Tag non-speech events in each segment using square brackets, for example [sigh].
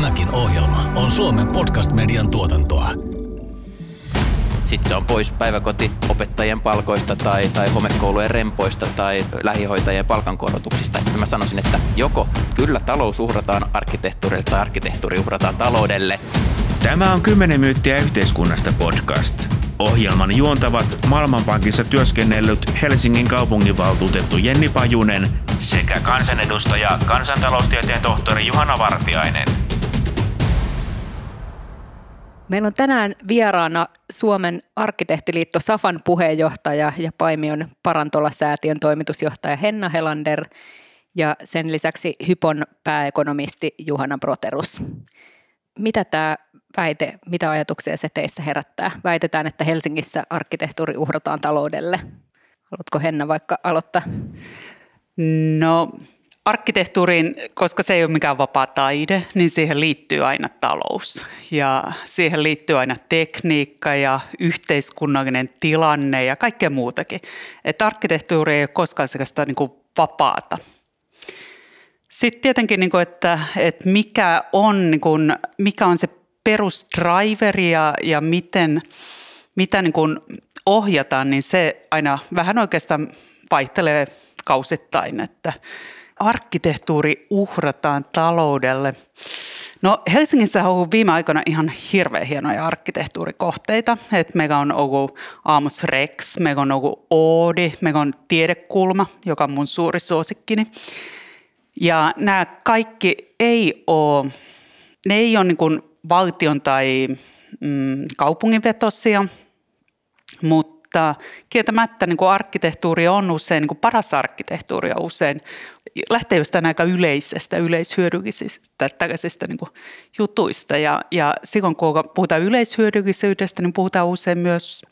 Tämäkin ohjelma on Suomen podcast-median tuotantoa. Sitten se on pois päiväkoti opettajien palkoista tai, tai homekoulujen rempoista tai lähihoitajien palkankorotuksista. Että mä sanoisin, että joko kyllä talous uhrataan arkkitehtuurille tai arkkitehtuuri uhrataan taloudelle. Tämä on 10 myyttiä yhteiskunnasta podcast. Ohjelman juontavat Maailmanpankissa työskennellyt Helsingin kaupunginvaltuutettu Jenni Pajunen sekä kansanedustaja kansantaloustieteen tohtori Juhana Vartiainen. Meillä on tänään vieraana Suomen arkkitehtiliitto Safan puheenjohtaja ja Paimion Parantola-säätiön toimitusjohtaja Henna Helander ja sen lisäksi Hypon pääekonomisti Juhana Broterus. Mitä tämä väite, mitä ajatuksia se teissä herättää? Väitetään, että Helsingissä arkkitehtuuri uhrataan taloudelle. Haluatko Henna vaikka aloittaa? No arkkitehtuuriin, koska se ei ole mikään vapaa taide, niin siihen liittyy aina talous. Ja siihen liittyy aina tekniikka ja yhteiskunnallinen tilanne ja kaikkea muutakin. Että arkkitehtuuri ei ole koskaan sellaista niin kuin vapaata. Sitten tietenkin, niin kuin, että, että mikä, on, niin kuin, mikä on se perusdriveri ja, ja miten, mitä niin kuin ohjataan, niin se aina vähän oikeastaan vaihtelee kausittain, että arkkitehtuuri uhrataan taloudelle. No Helsingissä on ollut viime aikoina ihan hirveän hienoja arkkitehtuurikohteita. Et meillä on ollut Amos Rex, meillä on ollut Oodi, meillä on Tiedekulma, joka on mun suuri suosikkini. Ja nämä kaikki ei ole, ne ei ole niin valtion tai mm, kaupunginvetosia, mutta kieltämättä niin kuin arkkitehtuuri on usein, niin kuin paras arkkitehtuuri on usein, lähtee jostain aika yleisestä, yleishyödyllisistä tällaisista niin kuin jutuista. Ja, ja silloin kun puhutaan yleishyödyllisyydestä, niin puhutaan usein myös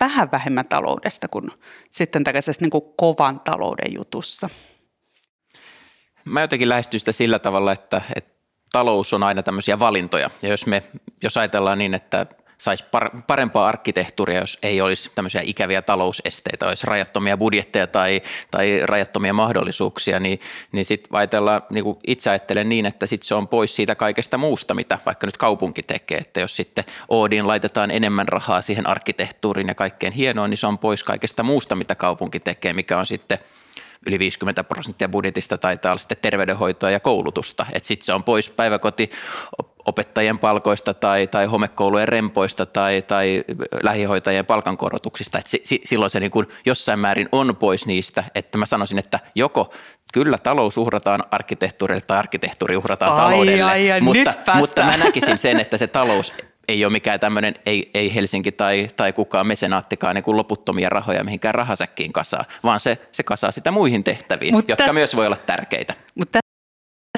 vähän vähemmän taloudesta kuin sitten tällaisessa niin kuin kovan talouden jutussa. Mä jotenkin lähestyn sitä sillä tavalla, että, että talous on aina tämmöisiä valintoja. Ja jos, me, jos ajatellaan niin, että saisi parempaa arkkitehtuuria, jos ei olisi tämmöisiä ikäviä talousesteitä, olisi rajattomia budjetteja tai, tai rajattomia mahdollisuuksia, niin, niin sitten ajatellaan, niin kuin itse ajattelen niin, että sit se on pois siitä kaikesta muusta, mitä vaikka nyt kaupunki tekee, että jos sitten Oodiin laitetaan enemmän rahaa siihen arkkitehtuuriin ja kaikkeen hienoon, niin se on pois kaikesta muusta, mitä kaupunki tekee, mikä on sitten – yli 50 prosenttia budjetista taitaa olla sitten terveydenhoitoa ja koulutusta. Sitten se on pois päiväkoti opettajien palkoista tai, tai homekoulujen rempoista tai, tai lähihoitajien palkankorotuksista. Et si, si, silloin se niin kuin jossain määrin on pois niistä, että mä sanoisin, että joko kyllä talous uhrataan arkkitehtuurille tai arkkitehtuuri uhrataan ai, taloudelle, ai, ai, mutta, mutta mä näkisin sen, että se talous ei ole mikään tämmöinen, ei, ei Helsinki tai, tai kukaan mesenaattikaan niin kuin loputtomia rahoja mihinkään rahasäkkiin kasaa, vaan se, se kasaa sitä muihin tehtäviin, Mut jotka tässä, myös voi olla tärkeitä. Mutta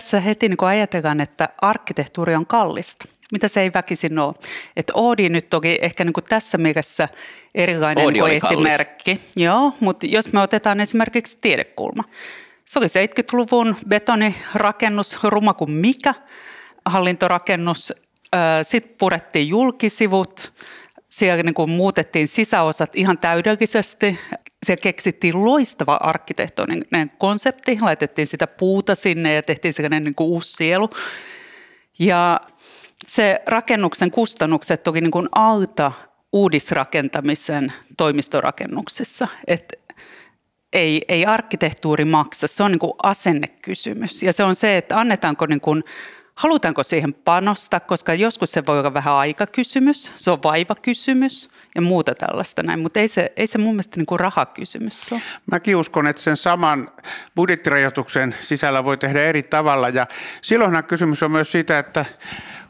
tässä heti niin ajatellaan, että arkkitehtuuri on kallista, mitä se ei väkisin ole. Että Oodi nyt toki ehkä niin tässä mielessä erilainen Oodi kuin esimerkki. Kallis. Joo, mutta jos me otetaan esimerkiksi tiedekulma. Se oli 70-luvun betonirakennus, ruma kuin mikä, hallintorakennus, sitten purettiin julkisivut, siellä niin kuin muutettiin sisäosat ihan täydellisesti. Siellä keksittiin loistava arkkitehtoninen konsepti, laitettiin sitä puuta sinne ja tehtiin sellainen niin kuin uusi sielu. Ja se rakennuksen kustannukset toki niin alta uudisrakentamisen toimistorakennuksissa. Et ei, ei arkkitehtuuri maksa, se on niin kuin asennekysymys. Ja se on se, että annetaanko niin kuin halutaanko siihen panostaa, koska joskus se voi olla vähän aikakysymys, se on vaivakysymys ja muuta tällaista näin, mutta ei se, ei se mun mielestä niin kuin rahakysymys ole. Mäkin uskon, että sen saman budjettirajoituksen sisällä voi tehdä eri tavalla ja silloinhan kysymys on myös siitä, että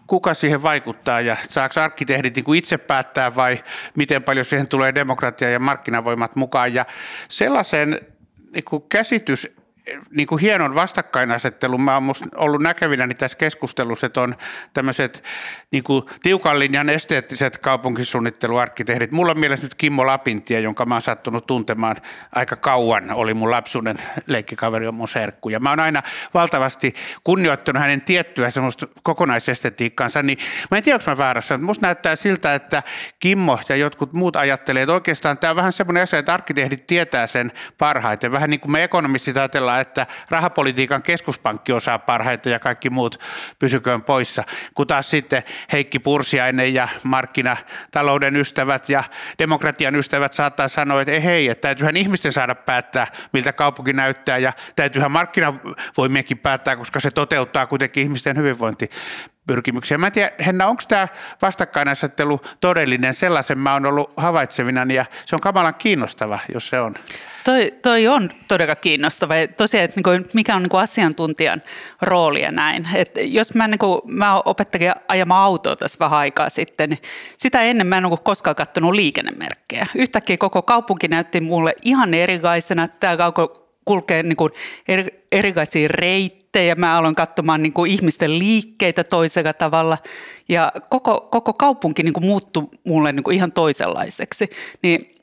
kuka siihen vaikuttaa ja saako arkkitehdit niin itse päättää vai miten paljon siihen tulee demokratia ja markkinavoimat mukaan. Ja sellaisen niin käsitys niin kuin hienon vastakkainasettelun mä oon ollut näkevinäni tässä keskustelussa, että on tämmöiset niin kuin tiukan linjan esteettiset kaupunkisuunnitteluarkkitehdit. Mulla on mielessä nyt Kimmo Lapintie, jonka mä oon sattunut tuntemaan aika kauan, oli mun lapsuuden leikkikaveri on mun serkku. Ja mä oon aina valtavasti kunnioittanut hänen tiettyä semmoista kokonaisestetiikkaansa, niin mä en tiedä, onko mä väärässä, mutta musta näyttää siltä, että Kimmo ja jotkut muut ajattelee, että oikeastaan tämä on vähän semmoinen asia, että arkkitehdit tietää sen parhaiten. Vähän niin kuin me ekonomistit ajatellaan, tavalla, että rahapolitiikan keskuspankki osaa parhaiten ja kaikki muut pysyköön poissa, kun taas sitten Heikki Pursiainen ja markkinatalouden ystävät ja demokratian ystävät saattaa sanoa, että ei hei, että täytyyhän ihmisten saada päättää, miltä kaupunki näyttää ja täytyyhän markkinavoimienkin päättää, koska se toteuttaa kuitenkin ihmisten hyvinvointi pyrkimyksiä. Mä en tiedä, Henna, onko tämä vastakkainasettelu todellinen? Sellaisen mä oon ollut havaitsevina ja se on kamalan kiinnostava, jos se on. Toi, toi on todella kiinnostava. Tosiaan, että niinku, mikä on niinku asiantuntijan rooli ja näin. Et jos mä, niinku, mä opettelin ajamaan autoa tässä vähän aikaa sitten, niin sitä ennen mä en ole koskaan katsonut liikennemerkkejä. Yhtäkkiä koko kaupunki näytti mulle ihan erilaisena. Tämä kulkee niin kuin eri, erilaisia reittejä. Mä aloin katsomaan niin kuin ihmisten liikkeitä toisella tavalla ja koko, koko kaupunki niin kuin muuttui mulle niin kuin ihan toisenlaiseksi. Niin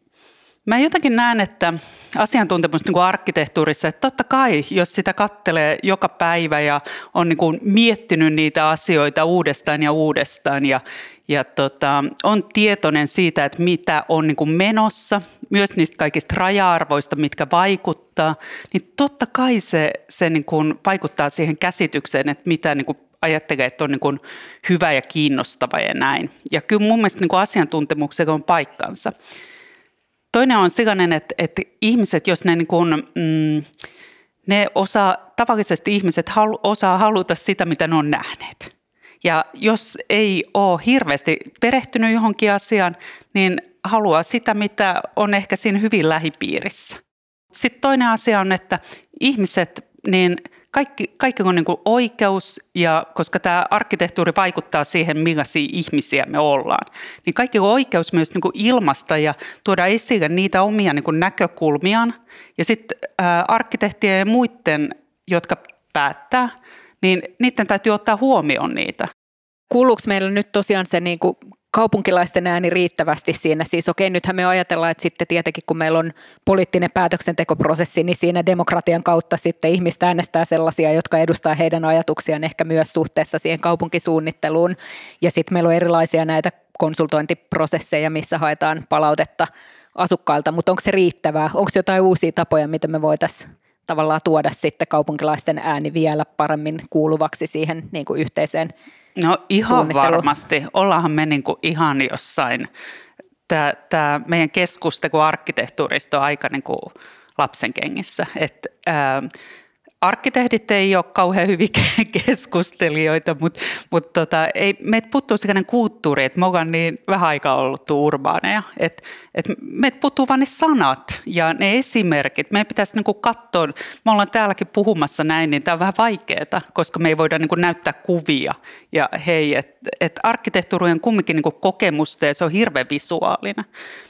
Mä jotenkin näen, että asiantuntemus niin kuin arkkitehtuurissa, että totta kai, jos sitä kattelee joka päivä ja on niin kuin miettinyt niitä asioita uudestaan ja uudestaan ja, ja tota, on tietoinen siitä, että mitä on niin kuin menossa, myös niistä kaikista raja-arvoista, mitkä vaikuttaa, niin totta kai se, se niin kuin vaikuttaa siihen käsitykseen, että mitä niin kuin ajattelee, että on niin kuin hyvä ja kiinnostava ja näin. Ja kyllä mun mielestä niin kuin asiantuntemuksella on paikkansa. Toinen on sellainen, että, että ihmiset, jos ne, niin kuin, mm, ne osaa, tavallisesti ihmiset halu, osaa haluta sitä, mitä ne on nähneet. Ja jos ei ole hirveästi perehtynyt johonkin asiaan, niin haluaa sitä, mitä on ehkä siinä hyvin lähipiirissä. Sitten toinen asia on, että ihmiset, niin – kaikki, kaikki on niin kuin oikeus, ja koska tämä arkkitehtuuri vaikuttaa siihen, millaisia ihmisiä me ollaan, niin kaikki on oikeus myös niin kuin ilmasta ja tuoda esille niitä omia niin kuin näkökulmiaan. Ja sitten arkkitehtien ja muiden, jotka päättää, niin niiden täytyy ottaa huomioon niitä. Kuuluuko meillä nyt tosiaan se niin kuin kaupunkilaisten ääni riittävästi siinä. Siis okei, nythän me ajatellaan, että sitten tietenkin kun meillä on poliittinen päätöksentekoprosessi, niin siinä demokratian kautta sitten ihmistä äänestää sellaisia, jotka edustaa heidän ajatuksiaan ehkä myös suhteessa siihen kaupunkisuunnitteluun. Ja sitten meillä on erilaisia näitä konsultointiprosesseja, missä haetaan palautetta asukkailta, mutta onko se riittävää? Onko jotain uusia tapoja, miten me voitaisiin tavallaan tuoda sitten kaupunkilaisten ääni vielä paremmin kuuluvaksi siihen niin kuin yhteiseen No ihan varmasti. Ollaanhan me niin kuin ihan jossain. Tämä, tämä meidän keskustelu arkkitehtuurista on aika niin kuin lapsen kengissä. Et, ää, arkkitehdit ei ole kauhean hyviä keskustelijoita, mutta, mutta tota, ei, meitä puuttuu sellainen kulttuuri, että me ollaan niin vähän aikaa ollut urbaaneja, että, että meitä puuttuu vain ne sanat ja ne esimerkit. Meidän pitäisi niin kuin katsoa, me ollaan täälläkin puhumassa näin, niin tämä on vähän vaikeaa, koska me ei voida niin kuin näyttää kuvia. Ja hei, että et arkkitehtuuri on kumminkin niin kuin kokemusta ja se on hirveän visuaalinen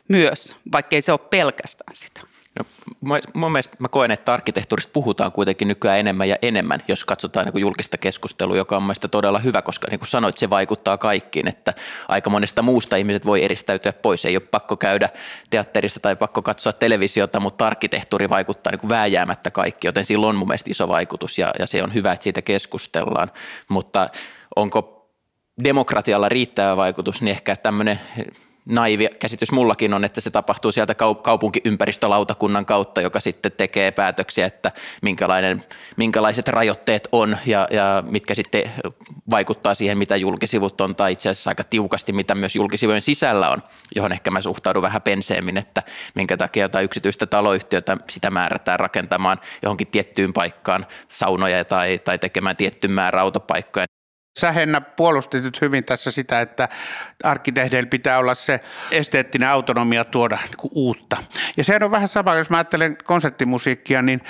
myös, vaikkei se ole pelkästään sitä. No, mun mielestä mä koen, että arkkitehtuurista puhutaan kuitenkin nykyään enemmän ja enemmän, jos katsotaan niin kuin julkista keskustelua, joka on mielestäni todella hyvä, koska niin kuin sanoit, se vaikuttaa kaikkiin, että aika monesta muusta ihmiset voi eristäytyä pois. Ei ole pakko käydä teatterissa tai pakko katsoa televisiota, mutta arkkitehtuuri vaikuttaa niin kuin vääjäämättä kaikki, joten sillä on mun mielestä iso vaikutus ja, ja se on hyvä, että siitä keskustellaan, mutta onko demokratialla riittävä vaikutus, niin ehkä tämmöinen naivi käsitys mullakin on, että se tapahtuu sieltä kaupunkiympäristölautakunnan kautta, joka sitten tekee päätöksiä, että minkälainen, minkälaiset rajoitteet on ja, ja mitkä sitten vaikuttaa siihen, mitä julkisivut on, tai itse asiassa aika tiukasti, mitä myös julkisivujen sisällä on, johon ehkä mä suhtaudun vähän penseemmin, että minkä takia jotain yksityistä taloyhtiötä sitä määrätään rakentamaan johonkin tiettyyn paikkaan saunoja tai, tai tekemään tietty määrä autopaikkoja, Sä Henna puolustit nyt hyvin tässä sitä, että arkkitehdeillä pitää olla se esteettinen autonomia tuoda niin uutta. Ja se on vähän sama, jos mä ajattelen konserttimusiikkia, niin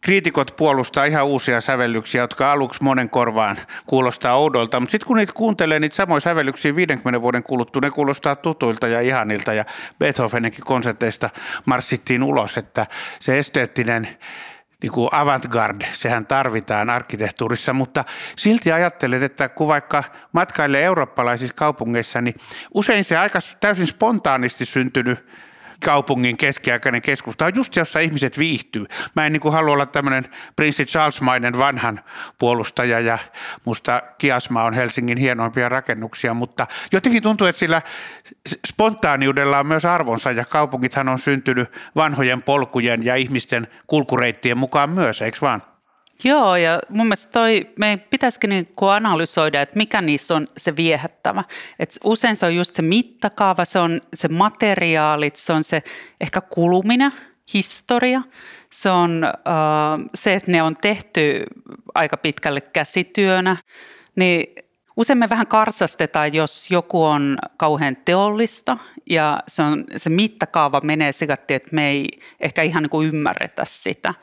kriitikot puolustaa ihan uusia sävellyksiä, jotka aluksi monen korvaan kuulostaa oudolta, mutta sitten kun niitä kuuntelee, niitä samoja sävellyksiä 50 vuoden kuluttua, ne kuulostaa tutuilta ja ihanilta ja Beethovenenkin konserteista marssittiin ulos, että se esteettinen niin kuin avantgarde, sehän tarvitaan arkkitehtuurissa, mutta silti ajattelen, että kun vaikka matkailee eurooppalaisissa kaupungeissa, niin usein se aika täysin spontaanisti syntynyt kaupungin keskiaikainen keskusta on just se, jossa ihmiset viihtyy. Mä en niin halua olla tämmöinen prinssi Charles-mainen vanhan puolustaja ja musta Kiasma on Helsingin hienoimpia rakennuksia, mutta jotenkin tuntuu, että sillä spontaaniudella on myös arvonsa ja kaupungithan on syntynyt vanhojen polkujen ja ihmisten kulkureittien mukaan myös, eikö vaan? Joo, ja mun mielestä toi, me pitäisikin niin analysoida, että mikä niissä on se viehättävä. Et usein se on just se mittakaava, se on se materiaalit, se on se ehkä kuluminen, historia. Se on uh, se, että ne on tehty aika pitkälle käsityönä. Niin usein me vähän karsastetaan, jos joku on kauhean teollista ja se, on, se mittakaava menee sikatti, että me ei ehkä ihan niin kuin ymmärretä sitä.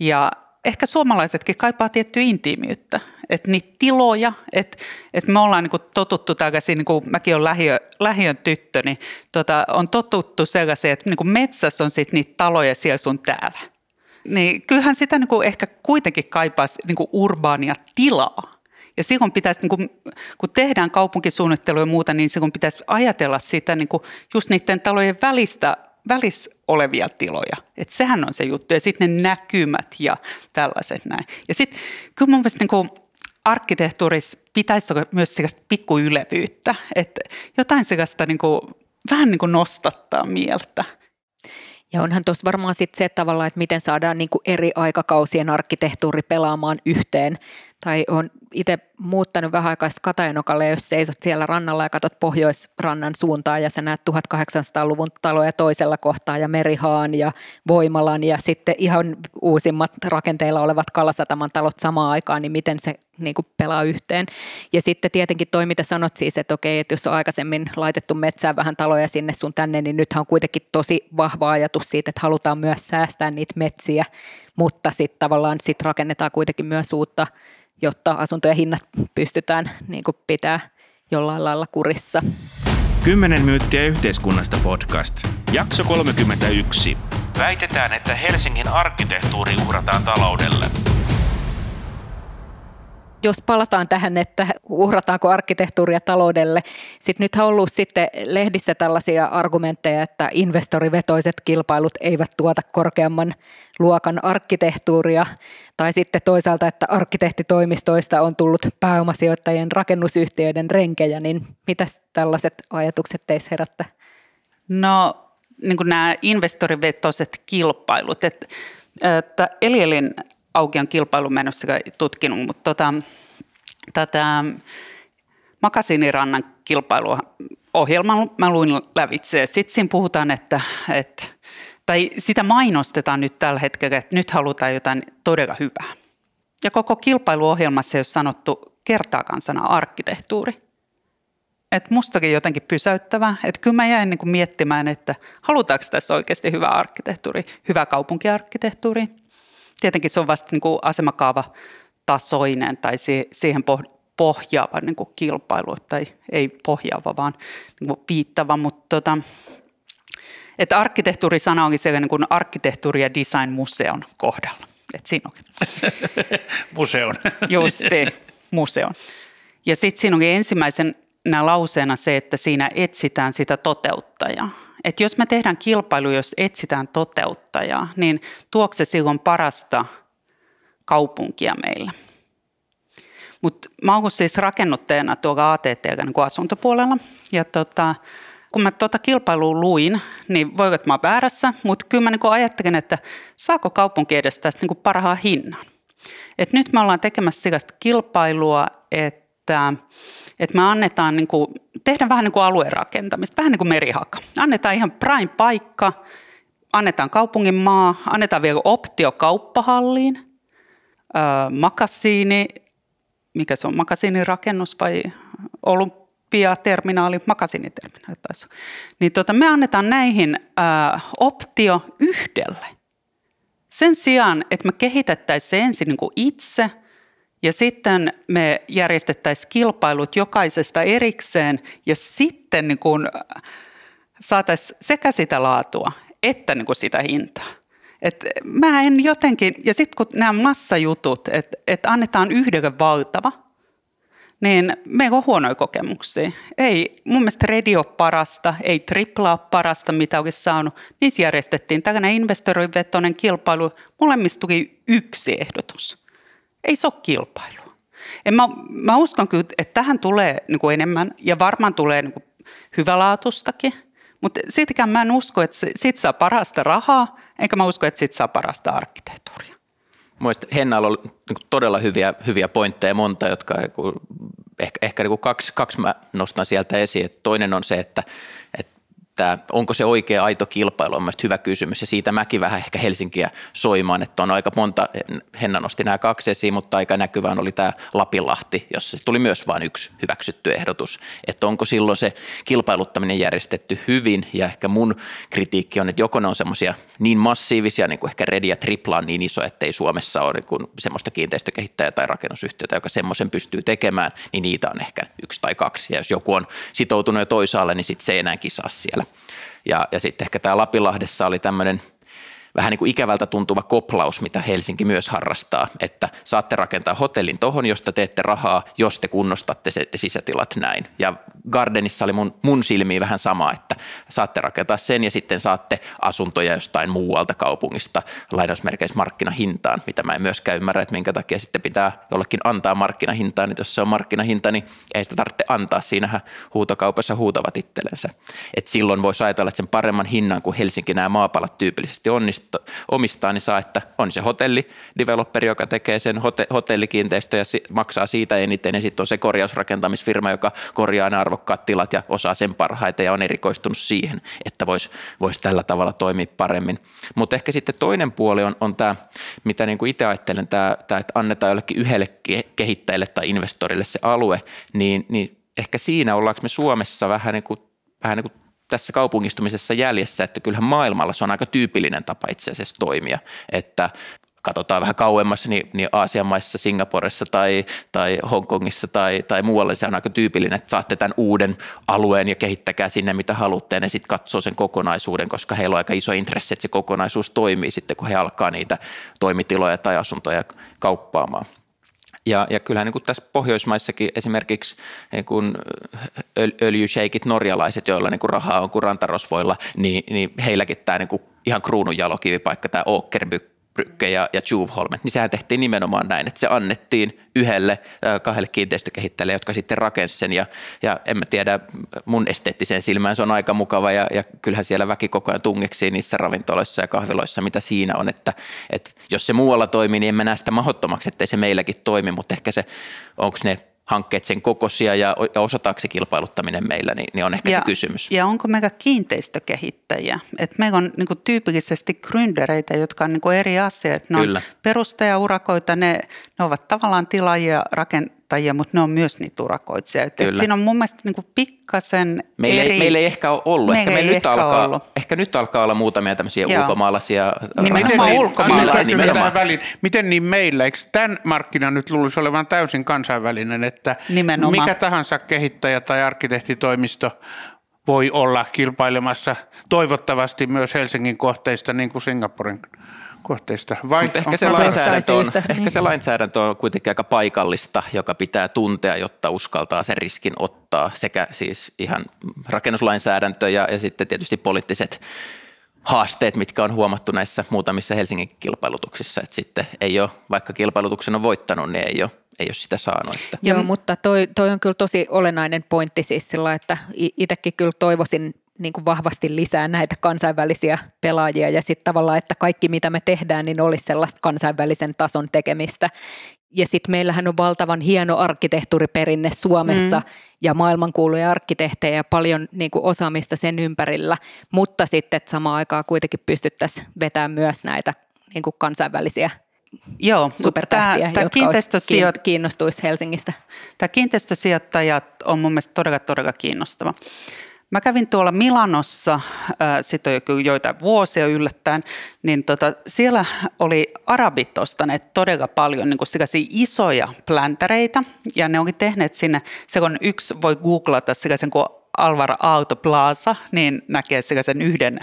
Ja ehkä suomalaisetkin kaipaa tiettyä intiimiyttä, että niitä tiloja, että, että me ollaan niin totuttu takaisin, niin mäkin olen lähiö, lähiön tyttö, niin tota, on totuttu sellaisia, että niin metsässä on sitten niitä taloja siellä sun täällä. Niin kyllähän sitä niin ehkä kuitenkin kaipaisi niin urbaania tilaa. Ja silloin pitäisi, niin kun tehdään kaupunkisuunnittelua ja muuta, niin silloin pitäisi ajatella sitä niin just niiden talojen välistä välissä olevia tiloja. Et sehän on se juttu. Ja sitten ne näkymät ja tällaiset näin. Ja sitten kyllä mun mielestä niin arkkitehtuurissa pitäisi olla myös sellaista pikkuylevyyttä. Että jotain sellaista niin kuin, vähän niin kuin nostattaa mieltä. Ja onhan tuossa varmaan sitten se tavalla, että miten saadaan niin kuin eri aikakausien arkkitehtuuri pelaamaan yhteen. Tai on itse muuttanut vähän aikaa Katajanokalle, jos seisot siellä rannalla ja katsot pohjoisrannan suuntaan ja sä näet 1800-luvun taloja toisella kohtaa ja Merihaan ja Voimalan ja sitten ihan uusimmat rakenteilla olevat Kalasataman talot samaan aikaan, niin miten se niin kuin pelaa yhteen. Ja sitten tietenkin toi, mitä sanot siis, että okei, että jos on aikaisemmin laitettu metsään vähän taloja sinne sun tänne, niin nythän on kuitenkin tosi vahva ajatus siitä, että halutaan myös säästää niitä metsiä, mutta sitten tavallaan sit rakennetaan kuitenkin myös uutta jotta asuntojen hinnat pystytään niin kuin pitää jollain lailla kurissa. 10 myyttiä yhteiskunnasta podcast. Jakso 31. Väitetään, että Helsingin arkkitehtuuri uhrataan taloudelle jos palataan tähän, että uhrataanko arkkitehtuuria taloudelle. Sitten nyt on ollut sitten lehdissä tällaisia argumentteja, että investorivetoiset kilpailut eivät tuota korkeamman luokan arkkitehtuuria. Tai sitten toisaalta, että arkkitehtitoimistoista on tullut pääomasijoittajien rakennusyhtiöiden renkejä, niin mitä tällaiset ajatukset teissä herättää? No niin kuin nämä investorivetoiset kilpailut, että, että Elielin Aukion kilpailun menossa tutkinut, mutta tota, tätä Makasinirannan kilpailuohjelman mä luin lävitse. Sitten siinä puhutaan, että, että tai sitä mainostetaan nyt tällä hetkellä, että nyt halutaan jotain todella hyvää. Ja koko kilpailuohjelmassa ei ole sanottu kertaakaan sana arkkitehtuuri. että mustakin jotenkin pysäyttävää. Että kyllä mä jäin niin miettimään, että halutaanko tässä oikeasti hyvä arkkitehtuuri, hyvä kaupunkiarkkitehtuuri tietenkin se on vasta niin kuin asemakaava tasoinen tai siihen pohjaava niin kuin kilpailu, tai ei pohjaava, vaan niin kuin viittava, mutta tota, että arkkitehtuurisana onkin sellainen kuin arkkitehtuuri- ja design-museon kohdalla. Et siinä onkin. [laughs] Museon. Justi, museon. Ja sitten siinä onkin ensimmäisenä lauseena se, että siinä etsitään sitä toteuttajaa että jos me tehdään kilpailu, jos etsitään toteuttajaa, niin tuokse se silloin parasta kaupunkia meillä. Mutta mä oon siis rakennuttajana tuolla ATT niin asuntopuolella. Ja tota, kun mä tuota kilpailua luin, niin voi että mä oon väärässä, mutta kyllä mä niin ajattelin, että saako kaupunki edes tästä niin parhaan hinnan. Et nyt me ollaan tekemässä sellaista kilpailua, että että me annetaan, niin kuin, tehdään vähän niin kuin alueen rakentamista, vähän niin kuin merihaka. Annetaan ihan prime paikka, annetaan kaupungin maa, annetaan vielä optio kauppahalliin, öö, makasiini, mikä se on, makasiinin rakennus vai olympiaterminaali, makasiiniterminaali taisi Niin tota, me annetaan näihin öö, optio yhdelle. Sen sijaan, että me kehitettäisiin se ensin niin kuin itse – ja sitten me järjestettäisiin kilpailut jokaisesta erikseen ja sitten niin kuin saataisiin sekä sitä laatua että niin kuin sitä hintaa. Et mä en jotenkin, ja sitten kun nämä massajutut, että et annetaan yhdelle valtava, niin meillä on huonoja kokemuksia. Ei mun mielestä radio parasta, ei triplaa parasta, mitä olisi saanut. Niissä järjestettiin tällainen investorivetoinen kilpailu. Molemmista tuli yksi ehdotus. Ei se ole kilpailua. En mä, mä uskon kyllä, että tähän tulee niin kuin enemmän ja varmaan tulee niin kuin hyvälaatustakin. Mutta siitäkään mä en usko, että siitä saa parasta rahaa, enkä mä usko, että siitä saa parasta arkkitehtuuria. Mielestäni Hennalla on niin todella hyviä, hyviä pointteja, monta, jotka niin ehkä, ehkä niin kaksi, kaksi mä nostan sieltä esiin. Toinen on se, että, että että onko se oikea aito kilpailu on hyvä kysymys. Ja siitä mäkin vähän ehkä Helsinkiä soimaan, että on aika monta, Henna nosti nämä kaksi esiin, mutta aika näkyvään oli tämä Lapinlahti, jossa tuli myös vain yksi hyväksytty ehdotus, että onko silloin se kilpailuttaminen järjestetty hyvin? Ja ehkä mun kritiikki on, että joko ne on semmoisia niin massiivisia, niin kuin ehkä Redi ja Tripla on niin iso, että ei Suomessa ole niin semmoista kiinteistökehittäjää tai rakennusyhtiötä, joka semmoisen pystyy tekemään, niin niitä on ehkä yksi tai kaksi. Ja jos joku on sitoutunut jo toisaalle, niin sitten se ei enää kisaa siellä. Ja, ja sitten ehkä tämä Lapilahdessa oli tämmöinen vähän niin kuin ikävältä tuntuva koplaus, mitä Helsinki myös harrastaa, että saatte rakentaa hotellin tohon, josta teette rahaa, jos te kunnostatte se sisätilat näin. Ja Gardenissa oli mun, mun silmiin vähän sama, että saatte rakentaa sen ja sitten saatte asuntoja jostain muualta kaupungista lainausmerkeissä markkinahintaan, mitä mä en myöskään ymmärrä, että minkä takia sitten pitää jollekin antaa markkinahintaan, niin jos se on markkinahinta, niin ei sitä tarvitse antaa, siinähän huutokaupassa huutavat itsellensä. Et silloin voisi ajatella, että sen paremman hinnan, kun Helsinki nämä maapalat tyypillisesti omistaa, niin saa, että on se hotellideveloperi, joka tekee sen hotellikiinteistö ja maksaa siitä eniten, ja sitten on se korjausrakentamisfirma, joka korjaa nämä arvokkaat tilat ja osaa sen parhaiten ja on erikoistunut siihen, että voisi vois tällä tavalla toimia paremmin. Mutta ehkä sitten toinen puoli on, on tämä, mitä niin kuin itse ajattelen, tämä, että annetaan jollekin yhdelle kehittäjälle tai investorille se alue, niin, niin ehkä siinä ollaanko me Suomessa vähän niin kuin, vähän niin kuin tässä kaupungistumisessa jäljessä, että kyllähän maailmalla se on aika tyypillinen tapa itse asiassa toimia, että katsotaan vähän kauemmassa, niin, niin Aasian maissa, Singaporessa tai, tai Hongkongissa tai, tai muualle se on aika tyypillinen, että saatte tämän uuden alueen ja kehittäkää sinne mitä haluatte ja ne sitten katsoo sen kokonaisuuden, koska heillä on aika iso intressi, että se kokonaisuus toimii sitten, kun he alkaa niitä toimitiloja tai asuntoja kauppaamaan. Ja, ja kyllähän niin kuin tässä Pohjoismaissakin esimerkiksi niin kuin norjalaiset, joilla niin kuin rahaa on kuin rantarosvoilla, niin, niin heilläkin tämä niin kuin ihan kruunun jalokivipaikka, tämä Åkerby Brygge ja, ja Juvholm, niin sehän tehtiin nimenomaan näin, että se annettiin yhdelle, kahdelle kiinteistökehittäjälle, jotka sitten rakensi sen. Ja, ja en mä tiedä, mun esteettiseen silmään se on aika mukava ja, ja kyllähän siellä väki koko ajan tungeksii niissä ravintoloissa ja kahviloissa, mitä siinä on, että, että jos se muualla toimii, niin en mä näe sitä mahdottomaksi, ettei se meilläkin toimi, mutta ehkä se, onko ne hankkeet sen kokoisia ja, ja osataanko se kilpailuttaminen meillä, niin, niin on ehkä ja, se kysymys. Ja onko meillä kiinteistökehittäjiä? Et meillä on niin kuin, tyypillisesti gründereitä, jotka on niin kuin eri asiat. Ne Kyllä. on perustajaurakoita, ne, ne ovat tavallaan tilaajia, rakentajia, mutta ne on myös niitä et siinä on mun mielestä niin kuin pikkasen meillä eri... Ei, meillä ei ehkä ole ollut. Meillä ehkä, me nyt alkaa, ollut. ehkä nyt alkaa olla muutamia tämmöisiä Joo. ulkomaalaisia. Nimenomaan niin, ulkomaalaisia. Väliin. Miten niin meillä? Eikö tämän markkinan nyt luulisi olevan täysin kansainvälinen, että Nimenomaan. mikä tahansa kehittäjä tai arkkitehtitoimisto voi olla kilpailemassa toivottavasti myös Helsingin kohteista niin kuin Singaporen kohteista. Vai ehkä, se lainsäädäntö on, ehkä se lainsäädäntö on kuitenkin aika paikallista, joka pitää tuntea, jotta uskaltaa sen riskin ottaa sekä siis ihan rakennuslainsäädäntö ja, ja sitten tietysti poliittiset haasteet, mitkä on huomattu näissä muutamissa Helsingin kilpailutuksissa, että sitten ei ole, vaikka kilpailutuksen on voittanut, niin ei ole, ei ole sitä saanut. Että. Joo, mutta toi, toi on kyllä tosi olennainen pointti siis sillä, että itsekin kyllä toivoisin niin kuin vahvasti lisää näitä kansainvälisiä pelaajia ja sitten tavallaan, että kaikki mitä me tehdään, niin olisi sellaista kansainvälisen tason tekemistä. Ja sitten meillähän on valtavan hieno arkkitehtuuriperinne Suomessa mm. ja maailmankuuluja arkkitehtejä ja paljon niin kuin osaamista sen ympärillä, mutta sitten että samaan aikaan kuitenkin pystyttäisiin vetämään myös näitä niin kuin kansainvälisiä Joo, supertähtiä, tämä, jotka kiinteistösijoit... kiinnostuisi Helsingistä. Tämä kiinteistösijoittajat on mun mielestä todella, todella kiinnostava. Mä kävin tuolla Milanossa, sitten on jo joitain vuosia yllättäen, niin tota, siellä oli arabit ostaneet todella paljon niin isoja pläntäreitä, ja ne onkin tehneet sinne, se on yksi, voi googlata sellaisen kuin Alvar Auto Plaza, niin näkee sellaisen yhden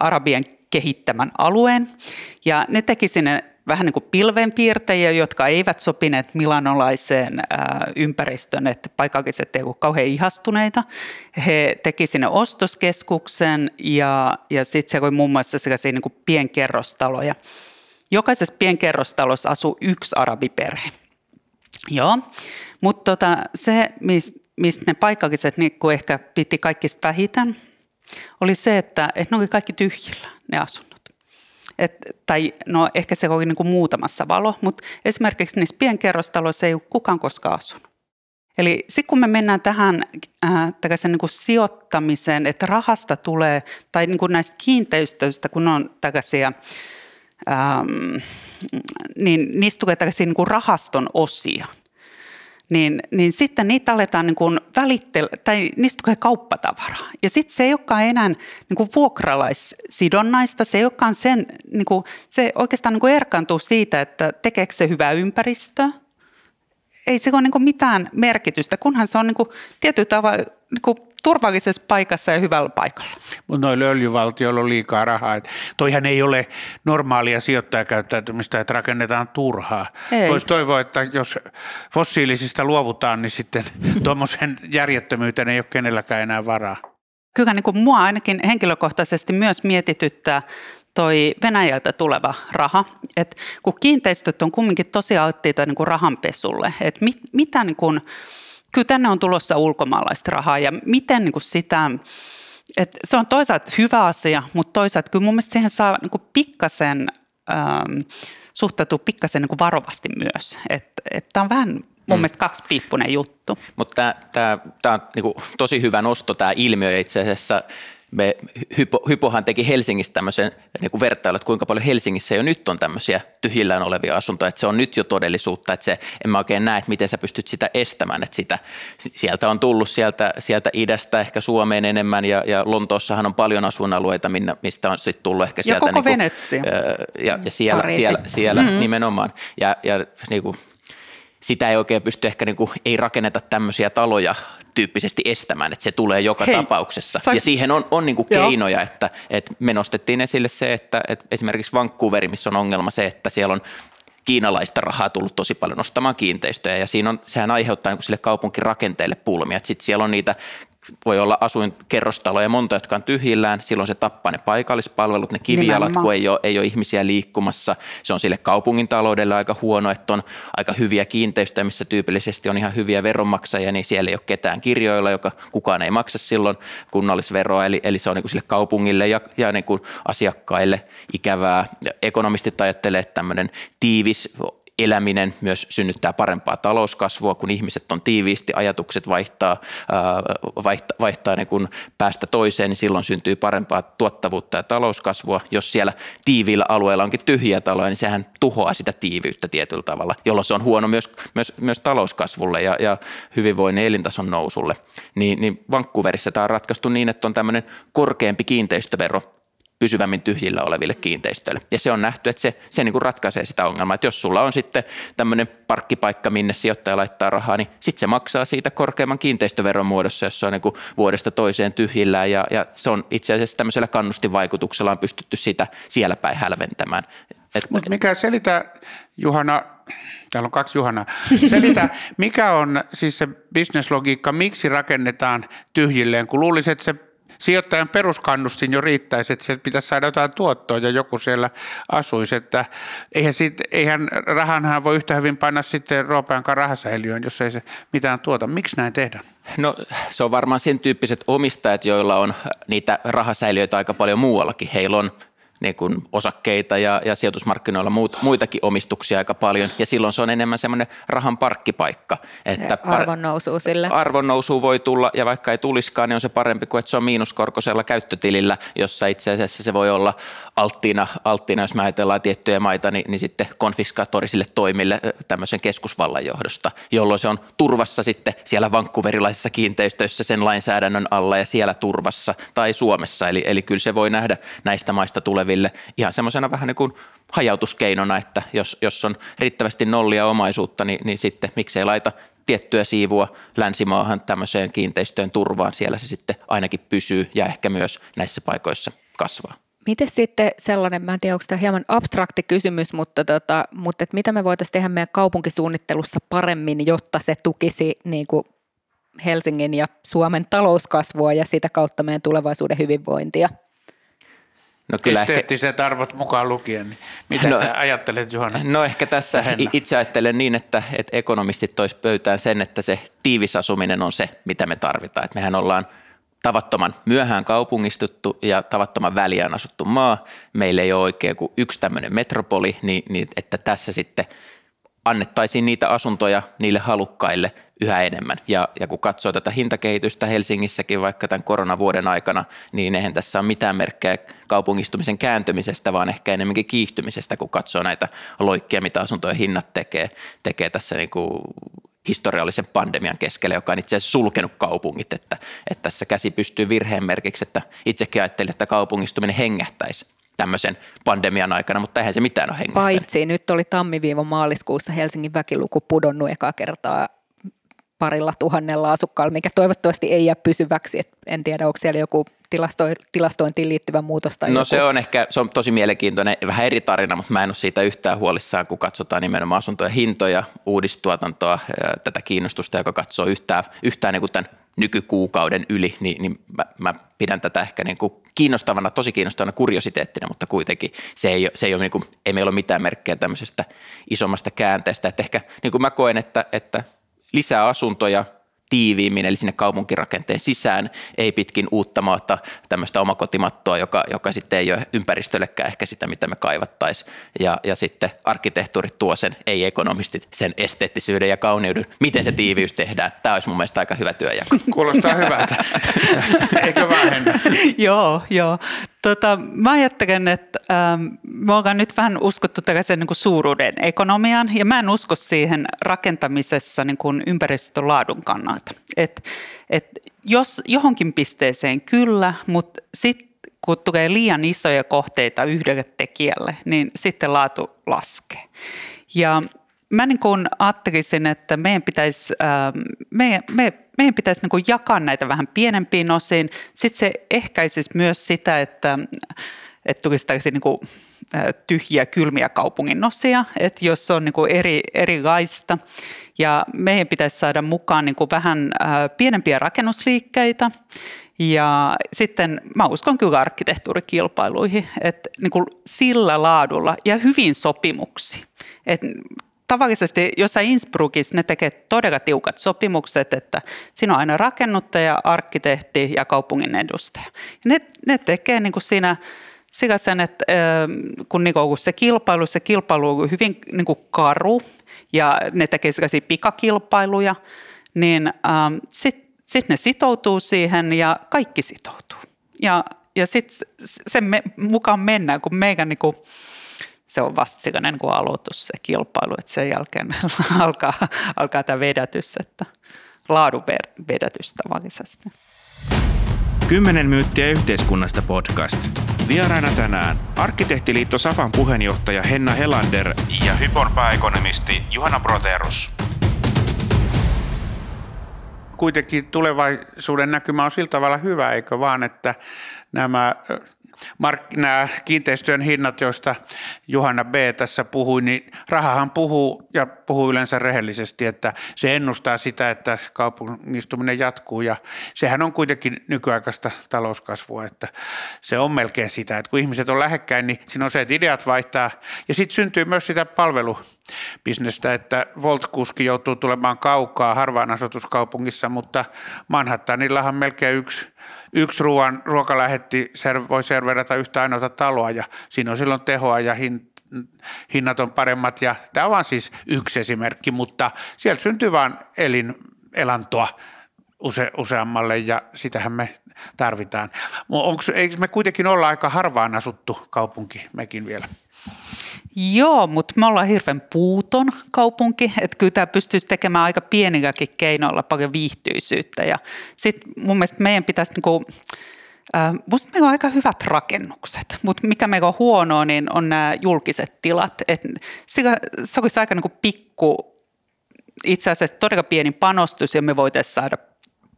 arabien kehittämän alueen, ja ne teki sinne vähän niin kuin pilvenpiirtäjiä, jotka eivät sopineet milanolaiseen ää, ympäristön, että paikalliset eivät kauhean ihastuneita. He teki sinne ostoskeskuksen ja, ja sitten se oli muun muassa sellaisia niin kuin pienkerrostaloja. Jokaisessa pienkerrostalossa asuu yksi arabiperhe. Joo, mutta tota, se, mistä ne paikalliset niin ehkä piti kaikista vähiten, oli se, että, että ne oli kaikki tyhjillä, ne asunnot. Et, tai no ehkä se oli niin kuin muutamassa valo, mutta esimerkiksi niissä pienkerrostaloissa ei ole kukaan koskaan asunut. Eli sitten kun me mennään tähän äh, niin kuin sijoittamiseen, että rahasta tulee, tai niin kuin näistä kiinteistöistä, kun on tällaisia, ähm, niin niistä tulee tällaisia niin kuin rahaston osia – niin, niin sitten niitä aletaan niin kuin välittele, tai niistä tulee kauppatavaraa. Ja sitten se ei olekaan enää niin kuin vuokralaissidonnaista, se ei olekaan sen, niin kuin, se oikeastaan niin kuin erkaantuu siitä, että tekeekö se hyvää ympäristöä, ei se ole niin mitään merkitystä, kunhan se on niin kuin tietyllä tavalla niin turvallisessa paikassa ja hyvällä paikalla. Mutta noilla öljyvaltioilla on liikaa rahaa. Et toihan ei ole normaalia sijoittajakäyttäytymistä, että rakennetaan turhaa. Voisi toivoa, että jos fossiilisista luovutaan, niin sitten [laughs] tuommoisen järjettömyyteen ei ole kenelläkään enää varaa. Kyllä niin kuin mua ainakin henkilökohtaisesti myös mietityttää toi Venäjältä tuleva raha, että kun kiinteistöt on kumminkin tosi alttiita niin kuin rahanpesulle, että mit, mitä niin kuin, kyllä tänne on tulossa ulkomaalaista rahaa ja miten niin kuin sitä, että se on toisaalta hyvä asia, mutta toisaalta kyllä mun mielestä siihen saa niin kuin pikkasen, ähm, suhtautua pikkasen niin kuin varovasti myös, että että on vähän mun mm. mielestä kaksipiippunen juttu. Mutta tämä on niin tosi hyvä nosto tämä ilmiö itse asiassa me Hypo, Hypohan teki Helsingistä tämmöisen niin kuin vertailun, että kuinka paljon Helsingissä jo nyt on tämmöisiä tyhjillään olevia asuntoja, että se on nyt jo todellisuutta, että se, en mä oikein näe, että miten sä pystyt sitä estämään, että sitä, sieltä on tullut sieltä, sieltä idästä ehkä Suomeen enemmän ja, ja Lontoossahan on paljon asuinalueita, minne, mistä on sitten tullut ehkä sieltä. Ja koko niin kuin, Ja, ja siellä, siellä, siellä mm-hmm. nimenomaan. Ja, ja niin kuin, sitä ei oikein pysty ehkä niin kuin, ei rakenneta tämmöisiä taloja tyyppisesti estämään, että se tulee joka Hei, tapauksessa. Sä... Ja siihen on, on niin kuin keinoja, että, että me nostettiin esille se, että, että esimerkiksi Vancouveri, missä on ongelma se, että siellä on kiinalaista rahaa tullut tosi paljon ostamaan kiinteistöjä ja siinä on, sehän aiheuttaa niin sille kaupunkirakenteelle pulmia. Sitten siellä on niitä voi olla asuinkerrostaloja monta, jotka on tyhjillään, silloin se tappaa ne paikallispalvelut, ne Nimenomaan. kun ei ole, ei ole ihmisiä liikkumassa. Se on sille kaupungin taloudelle aika huono, että on aika hyviä kiinteistöjä, missä tyypillisesti on ihan hyviä veronmaksajia, niin siellä ei ole ketään kirjoilla, joka kukaan ei maksa silloin kunnallisveroa, eli, eli se on niin kuin sille kaupungille ja, ja niin kuin asiakkaille ikävää. Ekonomistit ajattelee, että tämmöinen tiivis eläminen myös synnyttää parempaa talouskasvua, kun ihmiset on tiiviisti, ajatukset vaihtaa, vaihtaa, vaihtaa niin kun päästä toiseen, niin silloin syntyy parempaa tuottavuutta ja talouskasvua. Jos siellä tiiviillä alueella onkin tyhjiä taloja, niin sehän tuhoaa sitä tiiviyttä tietyllä tavalla, jolloin se on huono myös, myös, myös talouskasvulle ja, ja hyvinvoinnin elintason nousulle. Niin, niin Vancouverissa tämä on ratkaistu niin, että on tämmöinen korkeampi kiinteistövero, pysyvämmin tyhjillä oleville kiinteistöille. Ja se on nähty, että se, se niin kuin ratkaisee sitä ongelmaa, että jos sulla on sitten tämmöinen parkkipaikka, minne sijoittaja laittaa rahaa, niin sitten se maksaa siitä korkeamman kiinteistöveron muodossa, jos se on niin kuin vuodesta toiseen tyhjillään ja, ja se on itse asiassa tämmöisellä kannustinvaikutuksella on pystytty sitä siellä päin hälventämään. Mutta mikä selitä, Juhana, täällä on kaksi Juhana, [laughs] selitä, mikä on siis se bisneslogiikka, miksi rakennetaan tyhjilleen, kun luulisin, että se sijoittajan peruskannustin jo riittäisi, että se pitäisi saada jotain tuottoa ja joku siellä asuisi. Että eihän, sit, eihän rahanhan voi yhtä hyvin panna sitten roopeankaan rahasäiliöön, jos ei se mitään tuota. Miksi näin tehdään? No se on varmaan sen tyyppiset omistajat, joilla on niitä rahasäiliöitä aika paljon muuallakin. Heillä on niin kuin osakkeita ja, ja sijoitusmarkkinoilla muut, muitakin omistuksia aika paljon, ja silloin se on enemmän semmoinen rahan parkkipaikka. Että arvon nousu sille. Arvon nousu voi tulla, ja vaikka ei tuliskaan, niin on se parempi kuin, että se on miinuskorkoisella käyttötilillä, jossa itse asiassa se voi olla alttiina, alttiina jos me ajatellaan tiettyjä maita, niin, niin sitten konfiskatorisille toimille tämmöisen keskusvallan johdosta, jolloin se on turvassa sitten siellä vankkuverilaisissa kiinteistöissä sen lainsäädännön alla ja siellä turvassa, tai Suomessa, eli, eli kyllä se voi nähdä näistä maista tuleville ihan semmoisena vähän niin kuin hajautuskeinona, että jos, jos on riittävästi nollia omaisuutta, niin, niin sitten miksei laita tiettyä siivua länsimaahan tämmöiseen kiinteistöön turvaan, siellä se sitten ainakin pysyy ja ehkä myös näissä paikoissa kasvaa. Miten sitten sellainen, mä en tiedä onko tämä hieman abstrakti kysymys, mutta, tota, mutta että mitä me voitaisiin tehdä meidän kaupunkisuunnittelussa paremmin, jotta se tukisi niin kuin Helsingin ja Suomen talouskasvua ja sitä kautta meidän tulevaisuuden hyvinvointia? No kyllä Esteettiset ehkä... arvot mukaan lukien. Niin mitä no, sä ajattelet, Juhana? No ehkä tässä Henna. itse ajattelen niin, että, että ekonomistit tois pöytään sen, että se tiivisasuminen on se, mitä me tarvitaan. Että mehän ollaan tavattoman myöhään kaupungistuttu ja tavattoman väliään asuttu maa. Meillä ei ole oikein kuin yksi tämmöinen metropoli, niin, niin että tässä sitten annettaisiin niitä asuntoja niille halukkaille yhä enemmän. Ja, ja kun katsoo tätä hintakehitystä Helsingissäkin vaikka tämän koronavuoden aikana, niin eihän tässä ole mitään merkkejä kaupungistumisen kääntymisestä, vaan ehkä enemmänkin kiihtymisestä, kun katsoo näitä loikkia, mitä asuntojen hinnat tekee, tekee tässä niin kuin historiallisen pandemian keskellä, joka on itse asiassa sulkenut kaupungit, että, että tässä käsi pystyy virheen merkiksi, että itsekin ajattelin, että kaupungistuminen hengähtäisi tämmöisen pandemian aikana, mutta eihän se mitään ole hengähtänyt. Paitsi nyt oli tammi maaliskuussa Helsingin väkiluku pudonnut ekaa kertaa parilla tuhannella asukkaalla, mikä toivottavasti ei jää pysyväksi. Et en tiedä, onko siellä joku tilasto, tilastointiin liittyvä muutos tai No joku. se on ehkä, se on tosi mielenkiintoinen, vähän eri tarina, mutta mä en ole siitä yhtään huolissaan, kun katsotaan nimenomaan asuntojen hintoja, uudistuotantoa, tätä kiinnostusta, joka katsoo yhtään, yhtään niin kuin tämän nykykuukauden yli, niin, niin mä, mä pidän tätä ehkä niin kuin kiinnostavana, tosi kiinnostavana kuriositeettina, mutta kuitenkin se ei, se ei, ole niin kuin, ei meillä ole mitään merkkejä tämmöisestä isommasta käänteestä. Että ehkä niin kuin mä koen, että, että lisää asuntoja tiiviimmin, eli sinne kaupunkirakenteen sisään, ei pitkin uutta maata tämmöistä omakotimattoa, joka, joka sitten ei ole ympäristöllekään ehkä sitä, mitä me kaivattaisiin. Ja, ja sitten arkkitehtuuri tuo sen, ei ekonomistit, sen esteettisyyden ja kauneuden, miten se tiiviys tehdään. Tämä olisi mun mielestä aika hyvä työjako. Kuulostaa hyvältä, [laughs] eikö vähennä? joo, joo. Tota, mä ajattelen, että ähm, me ollaan nyt vähän uskottu tällaisen niin suuruuden ekonomiaan, ja mä en usko siihen rakentamisessa niin kuin ympäristön laadun kannalta. Et, et jos johonkin pisteeseen kyllä, mutta sitten kun tulee liian isoja kohteita yhdelle tekijälle, niin sitten laatu laskee. Ja mä niin kuin ajattelisin, että meidän pitäisi, ähm, meidän, me, meidän pitäisi niin kuin jakaa näitä vähän pienempiin osiin. Sitten se ehkäisisi myös sitä, että että tulisi tällaisia niin kuin, äh, tyhjiä, kylmiä kaupungin osia, että jos on niin kuin eri, erilaista. Ja meidän pitäisi saada mukaan niin kuin vähän äh, pienempiä rakennusliikkeitä. Ja sitten mä uskon kyllä arkkitehtuurikilpailuihin, että niin kuin sillä laadulla ja hyvin sopimuksi. Että tavallisesti jossain Innsbruckissa ne tekee todella tiukat sopimukset, että siinä on aina rakennuttaja, arkkitehti ja kaupungin edustaja. Ja ne, ne tekee niin kuin siinä sillä sen, että kun, niin kuin se kilpailu, se kilpailu on hyvin kuin karu ja ne tekee sellaisia pikakilpailuja, niin sitten sit ne sitoutuu siihen ja kaikki sitoutuu. Ja, ja sitten sen me, mukaan mennään, kun meidän niin kuin, se on vasta sellainen niin kuin aloitus se kilpailu, että sen jälkeen [laughs] alkaa, alkaa tämä vedätys, että laadun vedätys tavallisesti. Kymmenen myyttiä yhteiskunnasta podcast. Vieraana tänään Arkkitehtiliitto Safan puheenjohtaja Henna Helander ja Hypon pääekonomisti Juhana Proterus. Kuitenkin tulevaisuuden näkymä on sillä tavalla hyvä, eikö vaan, että nämä mark- nämä kiinteistöjen hinnat, joista Johanna B. tässä puhui, niin rahahan puhuu ja puhuu yleensä rehellisesti, että se ennustaa sitä, että kaupungistuminen jatkuu ja sehän on kuitenkin nykyaikaista talouskasvua, että se on melkein sitä, että kun ihmiset on lähekkäin, niin siinä on se, että ideat vaihtaa ja sitten syntyy myös sitä palvelubisnestä, että Volt-kuski joutuu tulemaan kaukaa harvaan asutuskaupungissa, mutta Manhattanillahan melkein yksi yksi ruoan, ruokalähetti voi serverata yhtä ainoata taloa ja siinä on silloin tehoa ja hin, hinnat on paremmat ja tämä on siis yksi esimerkki, mutta sieltä syntyy vain elin, elantoa use, useammalle ja sitähän me tarvitaan. Onko, eikö me kuitenkin olla aika harvaan asuttu kaupunki mekin vielä? Joo, mutta me ollaan hirveän puuton kaupunki, että kyllä tämä pystyisi tekemään aika pienilläkin keinoilla paljon viihtyisyyttä ja sitten mun mielestä meidän pitäisi niinku, äh, Musta meillä on aika hyvät rakennukset, mutta mikä meillä on huonoa, niin on nämä julkiset tilat. Et se olisi aika niinku pikku, itse asiassa todella pieni panostus ja me voitaisiin saada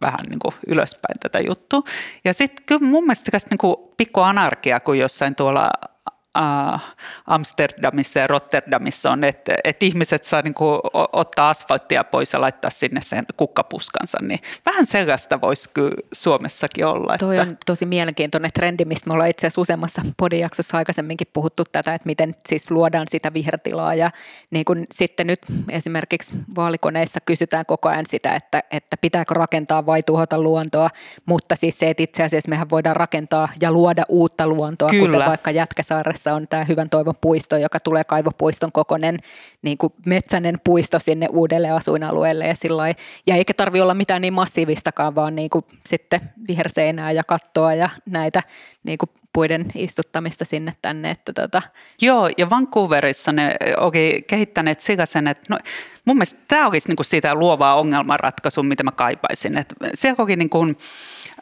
vähän niin kuin ylöspäin tätä juttua. Ja sitten kyllä mun mielestä niin kuin pikku anarkia, kun jossain tuolla äh, Amsterdamissa ja Rotterdamissa on, että, että ihmiset saa niin kuin, ottaa asfalttia pois ja laittaa sinne sen kukkapuskansa, niin vähän sellaista voisi kyllä Suomessakin olla. Toi että... on tosi mielenkiintoinen trendi, mistä me ollaan itse asiassa useammassa podijaksossa aikaisemminkin puhuttu tätä, että miten siis luodaan sitä vihertilaa ja niin kuin sitten nyt esimerkiksi vaalikoneissa kysytään koko ajan sitä, että, että pitääkö rakentaa vai tuhota luontoa, mutta siis se, että itse asiassa mehän voidaan rakentaa ja luoda uutta luontoa, Kyllä. kuten vaikka Jätkäsaaressa Kuopiossa on tämä Hyvän toivon puisto, joka tulee kaivopuiston kokoinen niin kuin metsänen puisto sinne uudelle asuinalueelle ja, sillai, ja eikä tarvi olla mitään niin massiivistakaan, vaan niin kuin sitten viherseinää ja kattoa ja näitä niin kuin puiden istuttamista sinne tänne. Että tota. Joo, ja Vancouverissa ne oli kehittäneet sikäsen, että no, mun mielestä tämä olisi niin kuin sitä luovaa ongelmanratkaisua, mitä mä kaipaisin. Että siellä onkin niin kuin,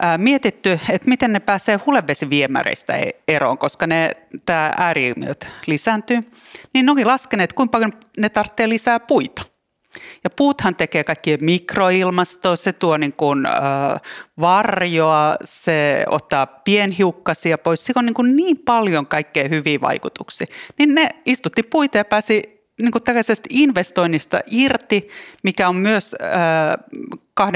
ää, mietitty, että miten ne pääsee hulevesiviemäreistä e-, eroon, koska ne, tämä ääriilmiöt lisääntyy. Niin ne onkin laskeneet, kuinka paljon ne tarvitsee lisää puita. Ja puuthan tekee kaikkia mikroilmastoa, se tuo niin kuin, äh, varjoa, se ottaa pienhiukkasia pois, se on niin, kuin niin paljon kaikkea hyviä vaikutuksia. Niin ne istutti puita ja pääsi niin kuin tällaisesta investoinnista irti, mikä on myös äh,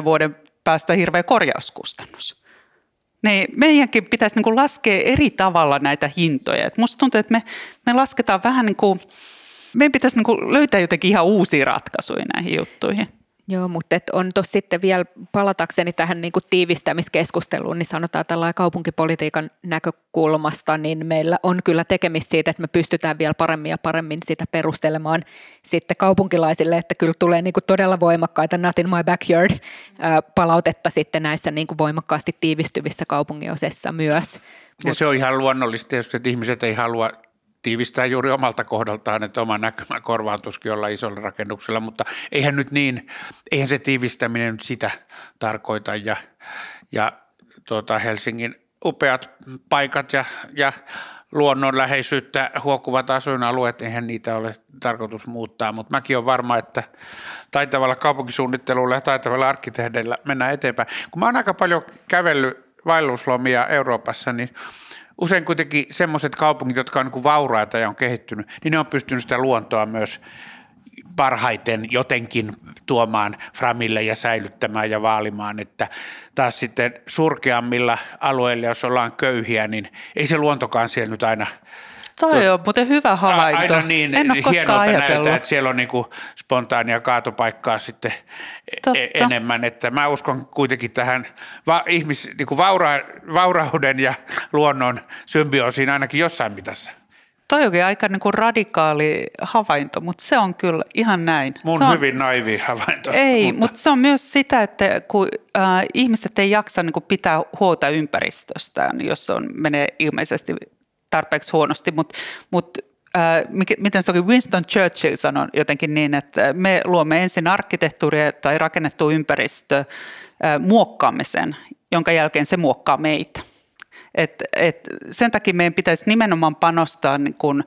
20-30 vuoden päästä hirveä korjauskustannus. Niin meidänkin pitäisi niin kuin laskea eri tavalla näitä hintoja. Et musta tuntuu, että me, me lasketaan vähän niin kuin meidän pitäisi niin löytää jotenkin ihan uusia ratkaisuja näihin juttuihin. Joo, mutta et on tuossa sitten vielä palatakseni tähän niin kuin tiivistämiskeskusteluun, niin sanotaan tällä kaupunkipolitiikan näkökulmasta, niin meillä on kyllä tekemistä siitä, että me pystytään vielä paremmin ja paremmin sitä perustelemaan sitten kaupunkilaisille, että kyllä tulee niin kuin todella voimakkaita Not in my backyard palautetta sitten näissä niin kuin voimakkaasti tiivistyvissä kaupunginosissa myös. Ja se on ihan luonnollista että ihmiset ei halua tiivistää juuri omalta kohdaltaan, että oma näkymä korvaantuskin olla isolla rakennuksella, mutta eihän nyt niin, eihän se tiivistäminen nyt sitä tarkoita ja, ja tuota Helsingin upeat paikat ja, ja luonnonläheisyyttä huokuvat asuinalueet, eihän niitä ole tarkoitus muuttaa, mutta mäkin olen varma, että taitavalla kaupunkisuunnittelulla ja taitavalla arkkitehdeillä mennään eteenpäin. Kun mä oon aika paljon kävellyt vaelluslomia Euroopassa, niin usein kuitenkin semmoiset kaupungit, jotka on niin vauraita ja on kehittynyt, niin ne on pystynyt sitä luontoa myös parhaiten jotenkin tuomaan framille ja säilyttämään ja vaalimaan, että taas sitten surkeammilla alueilla, jos ollaan köyhiä, niin ei se luontokaan siellä nyt aina Toi on muuten hyvä havainto. Aina niin en ole koskaan ajatellut. Näytä, että siellä on niin kuin spontaania kaatopaikkaa sitten e- Totta. enemmän. Että mä uskon kuitenkin tähän va- ihmis, niin kuin vaura- vaurauden ja luonnon symbioosiin ainakin jossain mitassa. Toi onkin aika niin kuin radikaali havainto, mutta se on kyllä ihan näin. Mun se on, hyvin naivi havainto. Ei, mutta, mutta se on myös sitä, että kun äh, ihmiset ei jaksa niin kuin pitää huolta ympäristöstään, jos on, menee ilmeisesti tarpeeksi huonosti, mutta mut, miten se oli Winston Churchill sanoi jotenkin niin, että me luomme ensin arkkitehtuuria tai rakennettu ympäristö, äh, muokkaamme sen, jonka jälkeen se muokkaa meitä. Et, et sen takia meidän pitäisi nimenomaan panostaa niin kun,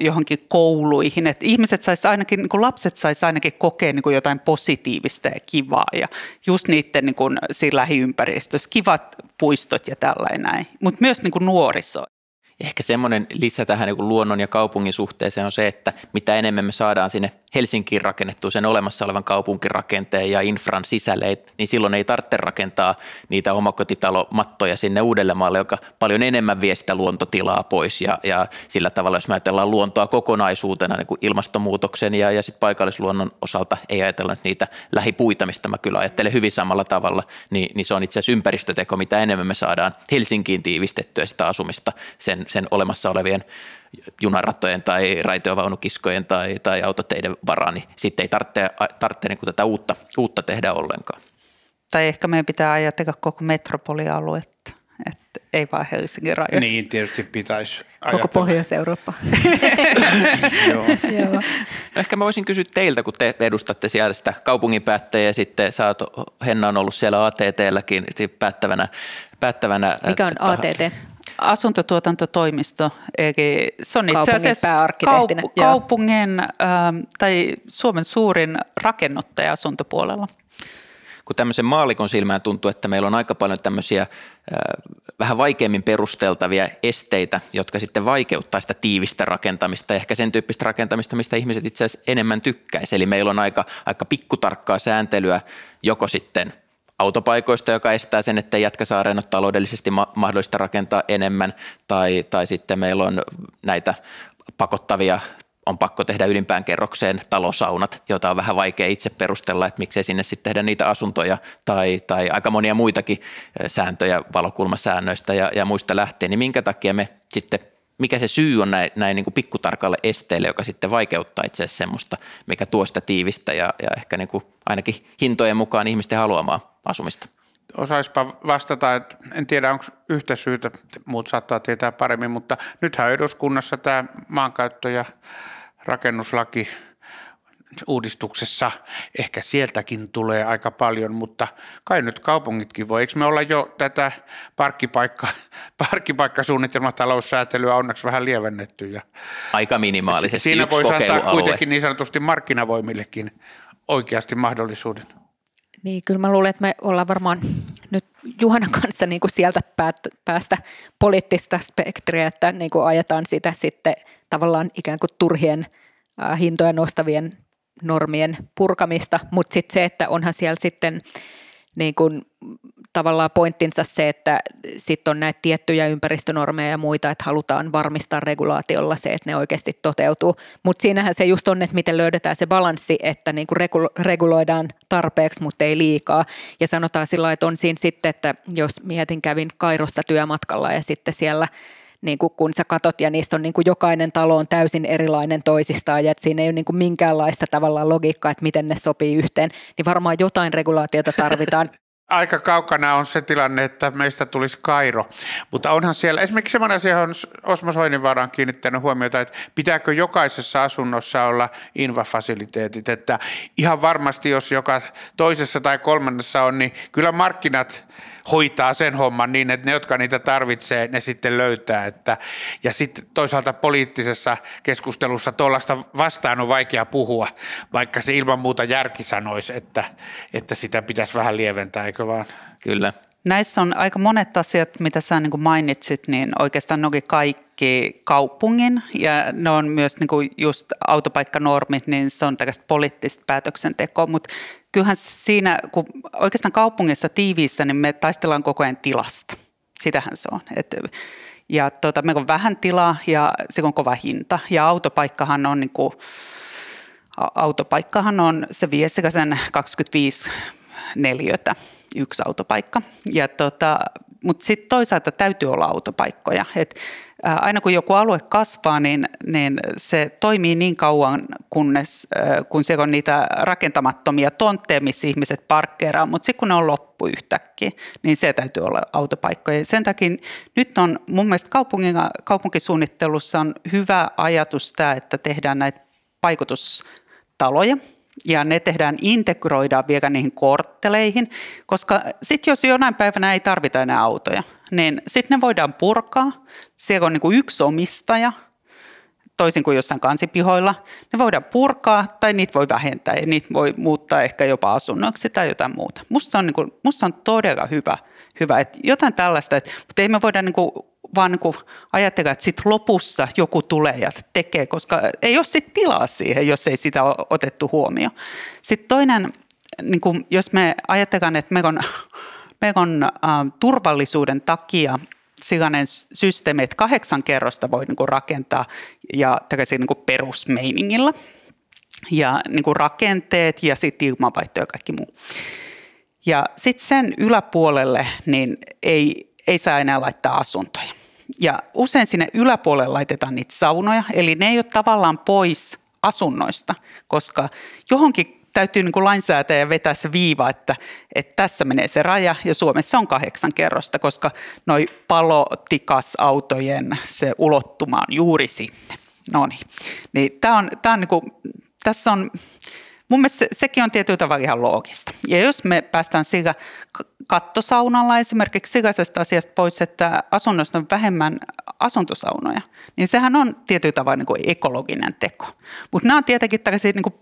johonkin kouluihin, että ihmiset sais ainakin, niin kun lapset sais ainakin kokea niin jotain positiivista ja kivaa ja just niiden niin kun, siinä lähiympäristössä, kivat puistot ja tällainen näin, mutta myös niin nuoriso. Ehkä semmoinen lisä tähän niin luonnon ja kaupungin suhteeseen on se, että mitä enemmän me saadaan sinne Helsinkiin rakennettua sen olemassa olevan kaupunkirakenteen ja infran sisälle, niin silloin ei tarvitse rakentaa niitä omakotitalomattoja sinne Uudellemaalle, joka paljon enemmän vie sitä luontotilaa pois. Ja, ja sillä tavalla, jos me ajatellaan luontoa kokonaisuutena niin kuin ilmastonmuutoksen ja, ja sitten paikallisluonnon osalta ei ajatella niitä lähipuita, mistä mä kyllä ajattelen hyvin samalla tavalla, niin, niin se on itse asiassa ympäristöteko, mitä enemmän me saadaan Helsinkiin tiivistettyä sitä asumista sen, sen olemassa olevien junarattojen tai raitiovaunukiskojen tai, tai autoteiden varaan, niin sitten ei tarvitse, tarvitse niin tätä uutta, uutta tehdä ollenkaan. Tai ehkä meidän pitää ajatella koko metropolialuetta, että ei vaan Helsingin rajoja. Niin, tietysti pitäisi ajatella. Koko Pohjois-Eurooppa. [laughs] Joo. Joo. Ehkä mä voisin kysyä teiltä, kun te edustatte siellä sitä kaupunginpäättäjä ja sitten sä oot, Henna on ollut siellä ATT-lläkin päättävänä, päättävänä. Mikä on ATT? Asuntotuotantotoimisto, eli se on itse asiassa kaup- kaupungin äh, tai Suomen suurin rakennuttaja asuntopuolella. kun tämmöisen maalikon silmään tuntuu, että meillä on aika paljon tämmöisiä vähän vaikeammin perusteltavia esteitä, jotka sitten vaikeuttaa sitä tiivistä rakentamista, ehkä sen tyyppistä rakentamista, mistä ihmiset itse asiassa enemmän tykkäisi. Eli meillä on aika, aika pikkutarkkaa sääntelyä joko sitten autopaikoista, joka estää sen, että Jätkäsaareen ole taloudellisesti ma- mahdollista rakentaa enemmän, tai, tai sitten meillä on näitä pakottavia on pakko tehdä ylimpään kerrokseen talosaunat, joita on vähän vaikea itse perustella, että miksei sinne sitten tehdä niitä asuntoja tai, tai aika monia muitakin sääntöjä valokulmasäännöistä ja, ja muista lähtien, niin minkä takia me sitten mikä se syy on näin, näin niin kuin pikkutarkalle esteelle, joka sitten vaikeuttaa itse asiassa semmoista, mikä tuo sitä tiivistä ja, ja ehkä niin kuin ainakin hintojen mukaan ihmisten haluamaa asumista. Osaispa vastata, että en tiedä onko yhtä syytä, muut saattaa tietää paremmin, mutta nythän eduskunnassa tämä maankäyttö ja rakennuslaki uudistuksessa ehkä sieltäkin tulee aika paljon, mutta kai nyt kaupungitkin voi. Eikö me olla jo tätä parkkipaikka, [laughs] parkkipaikkasuunnitelmataloussäätelyä onneksi vähän lievennetty? Ja aika minimaalisesti Siinä voisi antaa kuitenkin niin sanotusti markkinavoimillekin oikeasti mahdollisuuden. Niin, kyllä mä luulen, että me ollaan varmaan nyt Juhana kanssa niin kuin sieltä päästä poliittista spektriä, että niin kuin ajetaan sitä sitten tavallaan ikään kuin turhien hintoja nostavien normien purkamista, mutta sitten se, että onhan siellä sitten niin kuin tavallaan pointtinsa se, että sitten on näitä tiettyjä ympäristönormeja ja muita, että halutaan varmistaa regulaatiolla se, että ne oikeasti toteutuu. Mutta siinähän se just on, että miten löydetään se balanssi, että niin kuin reguloidaan tarpeeksi, mutta ei liikaa. Ja sanotaan sillä että on siinä sitten, että jos mietin kävin Kairossa työmatkalla ja sitten siellä niin kuin kun sä katot ja niistä on niin kuin jokainen talo on täysin erilainen toisistaan ja että siinä ei ole niin kuin minkäänlaista tavallaan logiikkaa, että miten ne sopii yhteen, niin varmaan jotain regulaatiota tarvitaan. [laughs] Aika kaukana on se tilanne, että meistä tulisi Kairo, mutta onhan siellä, esimerkiksi sellainen asia on Osmo Soininvaara kiinnittänyt huomiota, että pitääkö jokaisessa asunnossa olla invafasiliteetit, että ihan varmasti jos joka toisessa tai kolmannessa on, niin kyllä markkinat hoitaa sen homman niin, että ne, jotka niitä tarvitsee, ne sitten löytää. Että, ja sitten toisaalta poliittisessa keskustelussa tuollaista vastaan on vaikea puhua, vaikka se ilman muuta järki sanoisi, että, että sitä pitäisi vähän lieventää, eikö vaan? Kyllä. Näissä on aika monet asiat, mitä sä niin mainitsit, niin oikeastaan noin kaikki kaupungin ja ne on myös niin kuin just autopaikkanormit, niin se on tällaista poliittista päätöksentekoa, mutta kyllähän siinä, kun oikeastaan kaupungissa tiiviissä, niin me taistellaan koko ajan tilasta. Sitähän se on. Et, ja tota, meillä on vähän tilaa ja se on kova hinta ja autopaikkahan on niin kuin, autopaikkahan on, se vie sekä sen 25 neliötä yksi autopaikka. Ja tota, mutta sitten toisaalta täytyy olla autopaikkoja. Et aina kun joku alue kasvaa, niin, niin se toimii niin kauan, kunnes, kun se on niitä rakentamattomia tontteja, missä ihmiset parkkeeraa, mutta sitten kun ne on loppu yhtäkkiä, niin se täytyy olla autopaikkoja. Sen takia nyt on mun mielestä kaupungin, kaupunkisuunnittelussa on hyvä ajatus tämä, että tehdään näitä paikotustaloja, ja ne tehdään, integroidaan vielä niihin kortteleihin, koska sitten jos jonain päivänä ei tarvita enää autoja, niin sitten ne voidaan purkaa. Siellä on niin yksi omistaja, toisin kuin jossain kansipihoilla. Ne voidaan purkaa tai niitä voi vähentää ja niitä voi muuttaa ehkä jopa asunnoiksi tai jotain muuta. Musta se on, niin kuin, musta on todella hyvä, hyvä että jotain tällaista, että, mutta ei me voida niin kuin vaan niin ajatella, että sitten lopussa joku tulee ja tekee, koska ei ole sitten tilaa siihen, jos ei sitä ole otettu huomioon. Sitten toinen, niin kuin, jos me ajatellaan, että meillä on, meillä on äh, turvallisuuden takia sellainen systeemi, että kahdeksan kerrosta voi niin kuin rakentaa ja niin kuin perusmeiningillä ja niin kuin rakenteet ja sitten ilmanvaihto ja kaikki muu. Ja sitten sen yläpuolelle niin ei, ei saa enää laittaa asuntoja. Ja usein sinne yläpuolelle laitetaan niitä saunoja, eli ne ei ole tavallaan pois asunnoista, koska johonkin täytyy niin kuin lainsäätäjä vetää se viiva, että, että tässä menee se raja ja Suomessa on kahdeksan kerrosta, koska noi palotikasautojen se ulottuma on juuri sinne. No niin, niin tämä on, tää on niin kuin, tässä on Mun mielestä sekin on tietyllä tavalla ihan loogista. Ja jos me päästään sillä kattosaunalla esimerkiksi sikäisestä asiasta pois, että asunnoista on vähemmän asuntosaunoja, niin sehän on tietyllä tavalla niin kuin ekologinen teko. Mutta nämä on tietenkin tällaisia niin kuin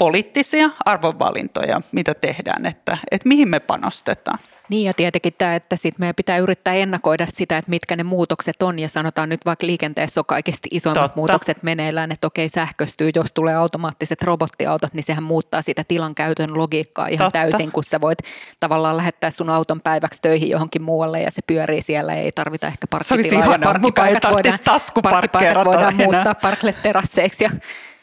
poliittisia arvovalintoja, mitä tehdään, että, että mihin me panostetaan. Niin ja tietenkin tämä, että sit meidän pitää yrittää ennakoida sitä, että mitkä ne muutokset on ja sanotaan nyt vaikka liikenteessä on kaikista isoimmat Totta. muutokset meneillään, että okei sähköstyy, jos tulee automaattiset robottiautot, niin sehän muuttaa sitä tilan käytön logiikkaa ihan Totta. täysin, kun sä voit tavallaan lähettää sun auton päiväksi töihin johonkin muualle ja se pyörii siellä, ei tarvita ehkä parkkitilaa ja parkkipaikat voidaan, parkkipaikat voidaan muuttaa parkletterasseiksi ja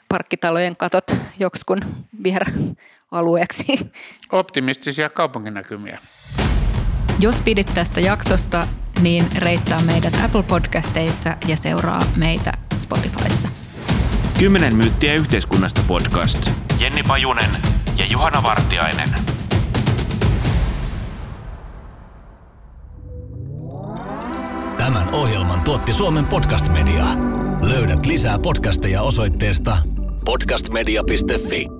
parkkitalojen katot joksikun viheralueeksi. Optimistisia kaupunkinäkymiä. Jos pidit tästä jaksosta, niin reittaa meidät Apple Podcasteissa ja seuraa meitä Spotifyssa. Kymmenen myyttiä yhteiskunnasta podcast. Jenni Pajunen ja Juhana Vartiainen. Tämän ohjelman tuotti Suomen Podcast Media. Löydät lisää podcasteja osoitteesta podcastmedia.fi.